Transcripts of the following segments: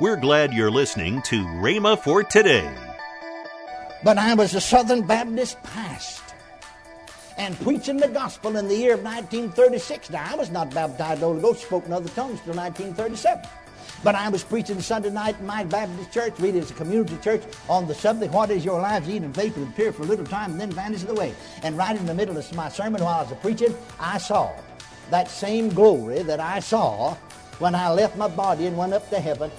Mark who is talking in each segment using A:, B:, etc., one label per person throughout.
A: We're glad you're listening to Rhema for today.
B: But I was a Southern Baptist pastor and preaching the gospel in the year of 1936. Now, I was not baptized Holy Ghost, spoke in other tongues till 1937. But I was preaching Sunday night in my Baptist church, reading as a community church on the subject, What is your life? Eat and vapor and appear for a little time and then vanish away. And right in the middle of my sermon while I was preaching, I saw that same glory that I saw when I left my body and went up to heaven.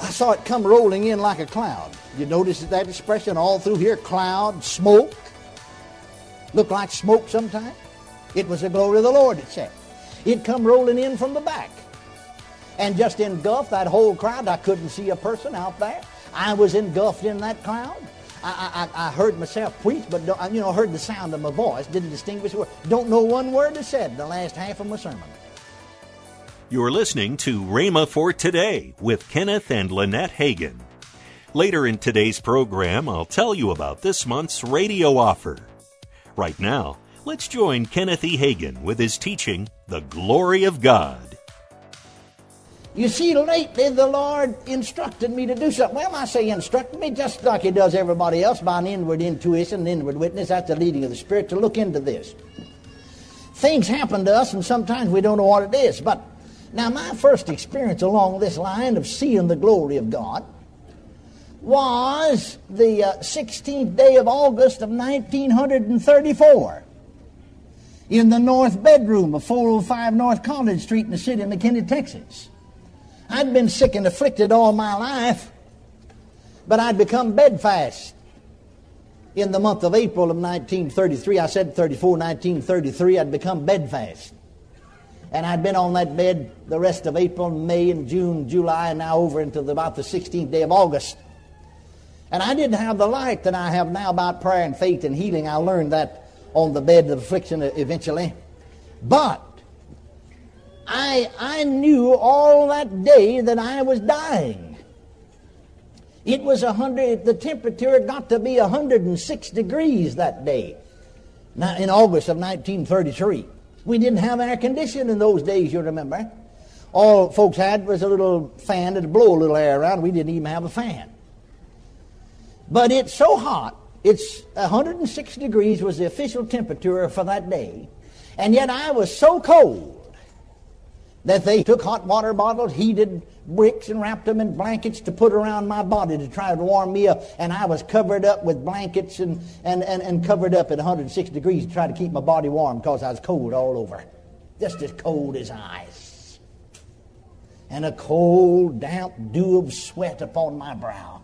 B: I saw it come rolling in like a cloud. You notice that expression all through here? Cloud, smoke. Looked like smoke sometimes. It was the glory of the Lord, it said. It come rolling in from the back and just engulfed that whole crowd. I couldn't see a person out there. I was engulfed in that cloud. I, I, I heard myself preach, but you know, heard the sound of my voice, didn't distinguish a word. Don't know one word that said in the last half of my sermon.
A: You're listening to Rhema for Today with Kenneth and Lynette Hagin. Later in today's program, I'll tell you about this month's radio offer. Right now, let's join Kenneth E. Hagin with his teaching, The Glory of God.
B: You see, lately the Lord instructed me to do something. Well, I say instructed me just like He does everybody else by an inward intuition, an inward witness. That's the leading of the Spirit to look into this. Things happen to us, and sometimes we don't know what it is. But now, my first experience along this line of seeing the glory of God was the uh, 16th day of August of 1934 in the north bedroom of 405 North College Street in the city of McKinney, Texas. I'd been sick and afflicted all my life, but I'd become bedfast in the month of April of 1933. I said 34, 1933, I'd become bedfast. And I'd been on that bed the rest of April, May, and June, July, and now over until about the 16th day of August. And I didn't have the light that I have now about prayer and faith and healing. I learned that on the bed of affliction eventually. But I, I knew all that day that I was dying. It was a hundred, the temperature got to be 106 degrees that day, in August of 1933. We didn't have air conditioning in those days, you remember. All folks had was a little fan that blow a little air around. We didn't even have a fan. But it's so hot, it's 106 degrees was the official temperature for that day. And yet I was so cold that they took hot water bottles, heated bricks, and wrapped them in blankets to put around my body to try to warm me up. And I was covered up with blankets and, and, and, and covered up at 106 degrees to try to keep my body warm because I was cold all over. Just as cold as ice. And a cold, damp dew of sweat upon my brow.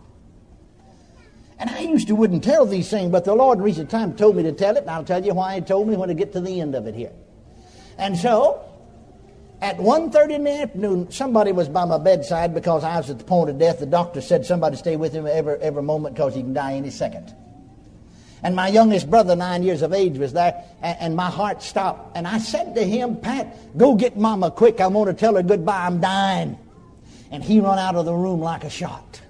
B: And I used to wouldn't tell these things, but the Lord in recent time told me to tell it, and I'll tell you why He told me when I get to the end of it here. And so, at 1.30 in the afternoon, somebody was by my bedside because I was at the point of death. The doctor said somebody stay with him every, every moment because he can die any second. And my youngest brother, nine years of age, was there, and, and, my heart stopped. And I said to him, Pat, go get Mama quick. I want to tell her goodbye. I'm dying. And he run out of the room like a shot.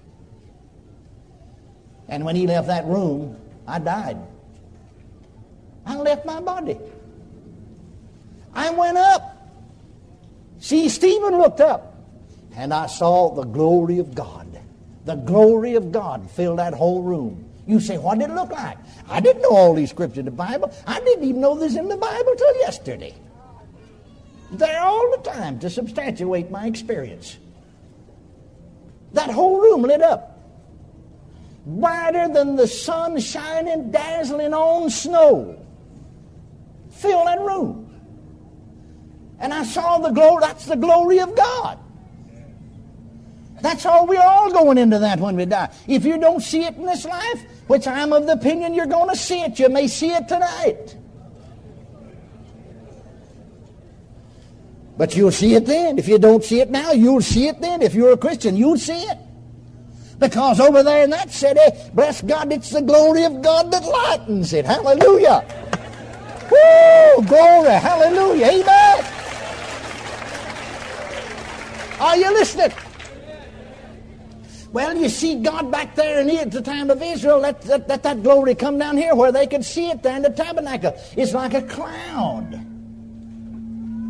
B: And when he left that room, I died. I left my body. I went up. See, Stephen looked up, and I saw the glory of God. The glory of God filled that whole room. You say, what did it look like? I didn't know all these scriptures in the Bible. I didn't even know this in the Bible till yesterday. There all the time to substantiate my experience. That whole room lit up. Brighter than the sun shining, dazzling on snow. Fill that room. And I saw the glory. That's the glory of God. That's all. We're all going into that when we die. If you don't see it in this life, which I'm of the opinion you're going to see it, you may see it tonight. But you'll see it then. If you don't see it now, you'll see it then. If you're a Christian, you'll see it. Because over there in that city, bless God, it's the glory of God that lightens it. Hallelujah. Woo! Glory. Hallelujah. Amen. Are you listening? Well, you see God back there in at the time of Israel, let, let, let, that glory come down here where they could see it there in the tabernacle. It's like a cloud.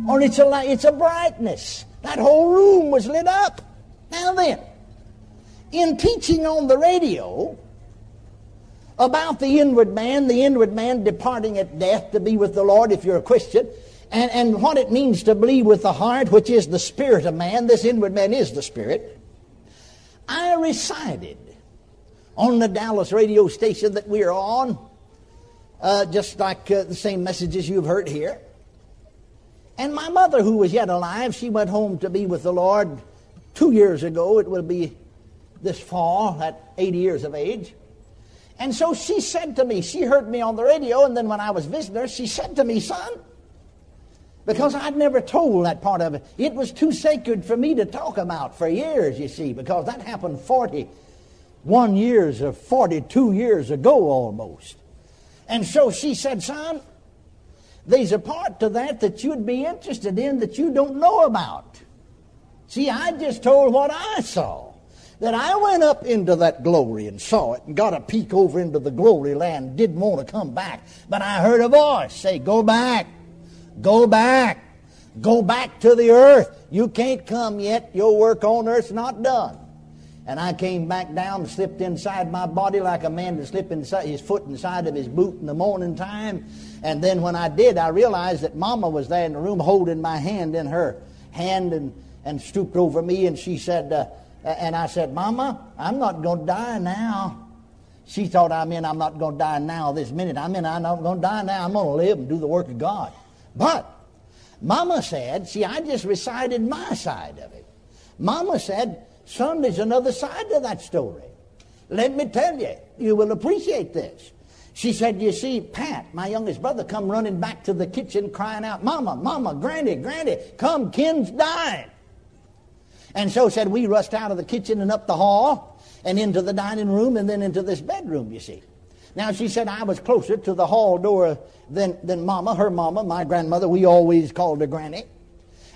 B: Or it's a, it's a brightness. That whole room was lit up. Now then, in teaching on the radio about the inward man, the inward man departing at death to be with the Lord if you're a Christian, and, and what it means to believe with the heart, which is the spirit of man. This inward man is the spirit. I recited on the Dallas radio station that we are on, uh, just like uh, the same messages you've heard here. And my mother, who was yet alive, she went home to be with the Lord two years ago. It will be this fall at 80 years of age. And so she said to me, she heard me on the radio, and then when I was visiting her, she said to me, son, because I'd never told that part of it. It was too sacred for me to talk about for years, you see, because that happened 41 years or 42 years ago almost. And so she said, son, there's a part to that that you'd be interested in that you don't know about. See, I just told what I saw. That I went up into that glory and saw it and got a peek over into the glory land, didn't want to come back. But I heard a voice say, Go back, go back, go back to the earth. You can't come yet. Your work on earth's not done. And I came back down slipped inside my body like a man to slip inside his foot inside of his boot in the morning time. And then when I did, I realized that Mama was there in the room holding my hand in her hand and, and stooped over me and she said, uh, and I said, Mama, I'm not going to die now. She thought I meant I'm not going to die now this minute. I mean, I'm not going to die now. I'm going to live and do the work of God. But Mama said, see, I just recited my side of it. Mama said, son, there's another side to that story. Let me tell you, you will appreciate this. She said, You see, Pat, my youngest brother, come running back to the kitchen crying out, Mama, Mama, Granny, Granny, come, Ken's dying. And so said we rushed out of the kitchen and up the hall and into the dining room and then into this bedroom, you see. Now she said I was closer to the hall door than, than Mama, her Mama, my grandmother. We always called her Granny.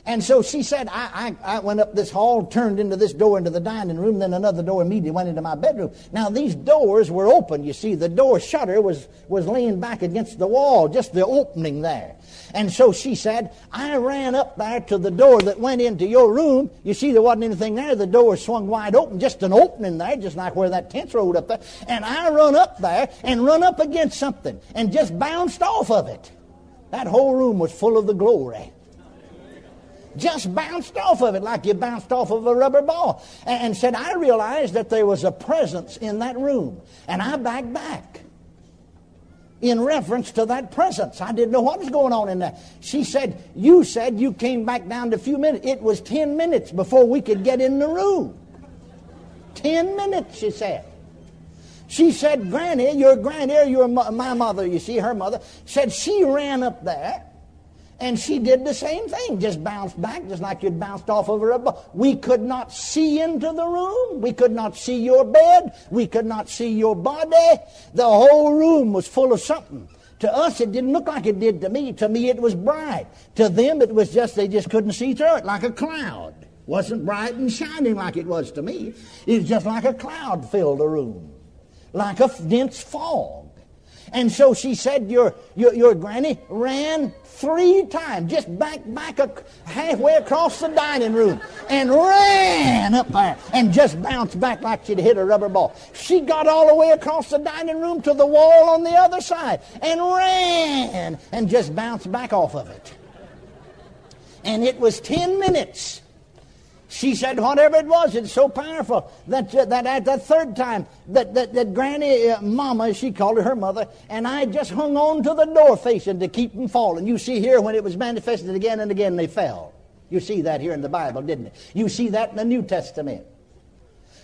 B: And so she said, I, I, I, went up this hall, turned into this door into the dining room, then another door immediately went into my bedroom. Now these doors were open, you see. The door shutter was, was laying back against the wall, just the opening there. And so she said, I ran up there to the door that went into your room. You see, there wasn't anything there. The door swung wide open, just an opening there, just like where that tent's rolled up there. And I run up there and run up against something and just bounced off of it. That whole room was full of the glory just bounced off of it like you bounced off of a rubber ball. And said, I realized that there was a presence in that room. And I backed back in reference to that presence. I didn't know what was going on in there. She said, You said you came back down to a few minutes. It was 10 minutes before we could get in the room. 10 minutes, she said. She said, Granny, your granny, your my mother, you see, her mother, said she ran up there and she did the same thing, just bounced back, just like you'd bounced off of a. We could not see into the room. We could not see your bed. We could not see your body. The whole room was full of something. To us, it didn't look like it did to me. To me, it was bright. To them, it was just, they just couldn't see through it, like a cloud. Wasn't bright and shining like it was to me. It was just like a cloud filled the room, like a dense fog. And so she said, Your, your, your granny ran three times, just back, back a, halfway across the dining room and ran up there and just bounced back like she'd hit a rubber ball. She got all the way across the dining room to the wall on the other side and ran and just bounced back off of it. And it was 10 minutes she said, whatever it was, it's so powerful that, uh, that at the third time, that, that, that Granny, uh, Mama, she called her her mother, and I just hung on to the door facing to keep them falling. You see here, when it was manifested again and again, they fell. You see that here in the Bible, didn't you? You see that in the New Testament.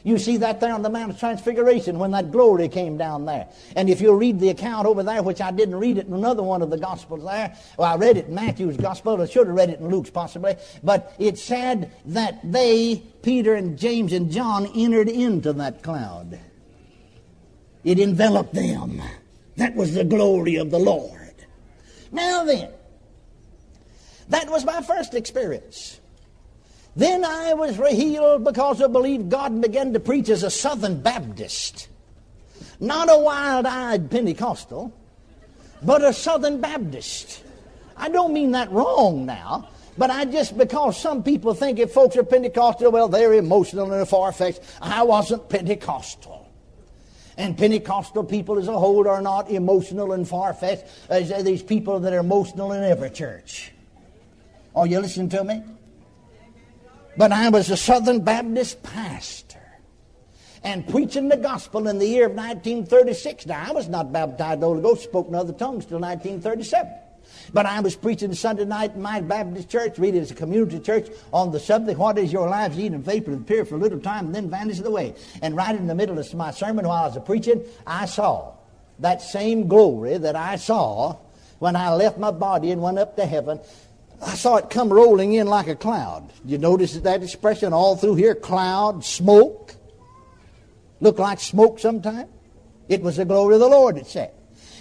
B: You see that there on the Mount of Transfiguration when that glory came down there. And if you'll read the account over there, which I didn't read it in another one of the Gospels there, well, I read it in Matthew's Gospel. I should have read it in Luke's possibly. But it said that they, Peter and James and John, entered into that cloud. It enveloped them. That was the glory of the Lord. Now then, that was my first experience. Then I was healed because I believed God began to preach as a Southern Baptist. Not a wild eyed Pentecostal, but a Southern Baptist. I don't mean that wrong now, But I just, because some people think if folks are Pentecostal, well, they're emotional and far fetched. I wasn't Pentecostal. And Pentecostal people as a whole are not emotional and far fetched as these people that are emotional in every church. Are you listening to me? But I was a Southern Baptist pastor and preaching the gospel in the year of 1936. Now, I was not baptized Holy Ghost, spoke in other tongues till 1937. But I was preaching Sunday night in my Baptist church, reading as a community church on the subject, What is your lives? Eat and vapor that appear for a little time and then vanishes away. And right in the middle of my sermon while I was preaching, I saw that same glory that I saw when I left my body and went up to heaven. I saw it come rolling in like a cloud. You notice that expression all through here? Cloud, smoke. Look like smoke sometime. It was the glory of the Lord, it said.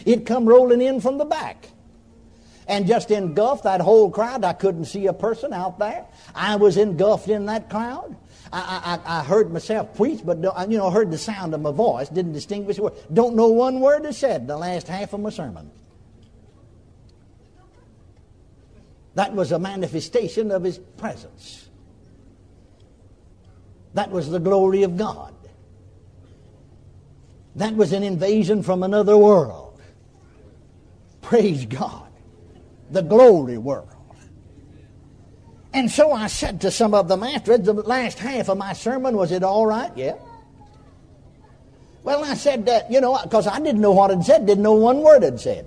B: It come rolling in from the back and just engulfed that whole crowd. I couldn't see a person out there. I was engulfed in that crowd. I, I, I heard myself preach, but uh, you know, heard the sound of my voice, didn't distinguish a word. Don't know one word I said in the last half of my sermon. That was a manifestation of His presence. That was the glory of God. That was an invasion from another world. Praise God the glory world. And so I said to some of them after the last half of my sermon, was it all right? Yeah. Well, I said that, you know, because I didn't know what it said, didn't know one word it said.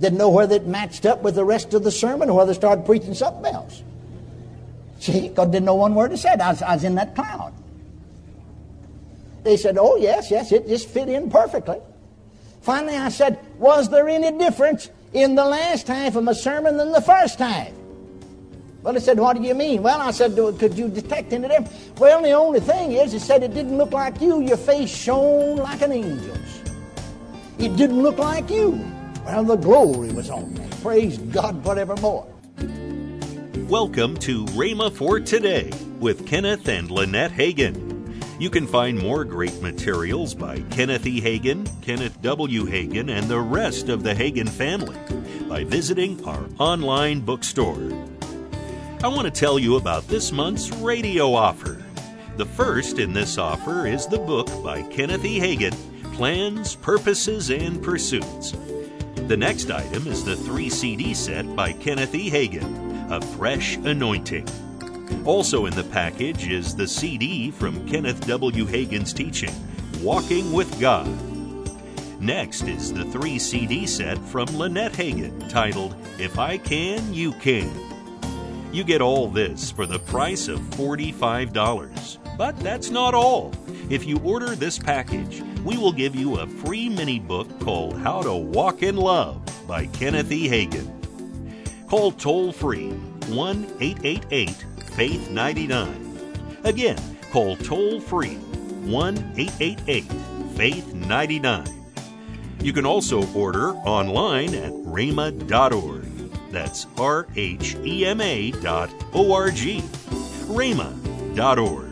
B: Didn't know whether it matched up with the rest of the sermon or whether I started preaching something else. See, because didn't know one word it said. I was, I was in that cloud. They said, oh, yes, yes, it just fit in perfectly. Finally, I said, was there any difference in the last half of my sermon than the first half. Well, he said, What do you mean? Well, I said, Could you detect any difference? Well, the only thing is, he said, it didn't look like you. Your face shone like an angel's. It didn't look like you. Well, the glory was on me. Praise God forevermore.
A: Welcome to Rhema for Today with Kenneth and Lynette Hagin. You can find more great materials by Kenneth E. Hagin, Kenneth W. Hagin, and the rest of the Hagin family by visiting our online bookstore. I want to tell you about this month's radio offer. The first in this offer is the book by Kenneth E. Hagin, Plans, Purposes, and Pursuits. The next item is the three CD set by Kenneth E. Hagin, A Fresh Anointing. Also in the package is the CD from Kenneth W. Hagin's teaching, Walking with God. Next is the three CD set from Lynette Hagin titled If I Can, You Can. You get all this for the price of $45. But that's not all. If you order this package, we will give you a free mini book called How to Walk in Love by Kenneth E. Hagin. Call toll free 1 888 Faith 99. Again, call toll free 1 888 Faith 99. You can also order online at rhema.org. That's R H E M A dot O R G. rhema.org.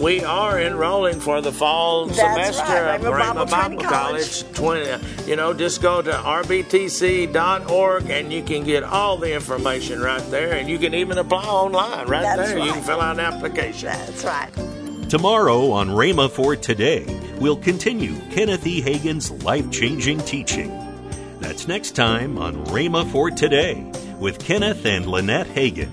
C: we are enrolling for the fall
D: That's
C: semester
D: right.
C: at Bible,
D: Bible
C: College. College. 20, you know, just go to rbtc.org and you can get all the information right there, and you can even apply online right
D: That's
C: there.
D: Right.
C: You can fill out an application.
D: That's right.
A: Tomorrow on Rhema for Today, we'll continue Kenneth E. Hagin's life changing teaching. That's next time on Rhema for Today with Kenneth and Lynette Hagin.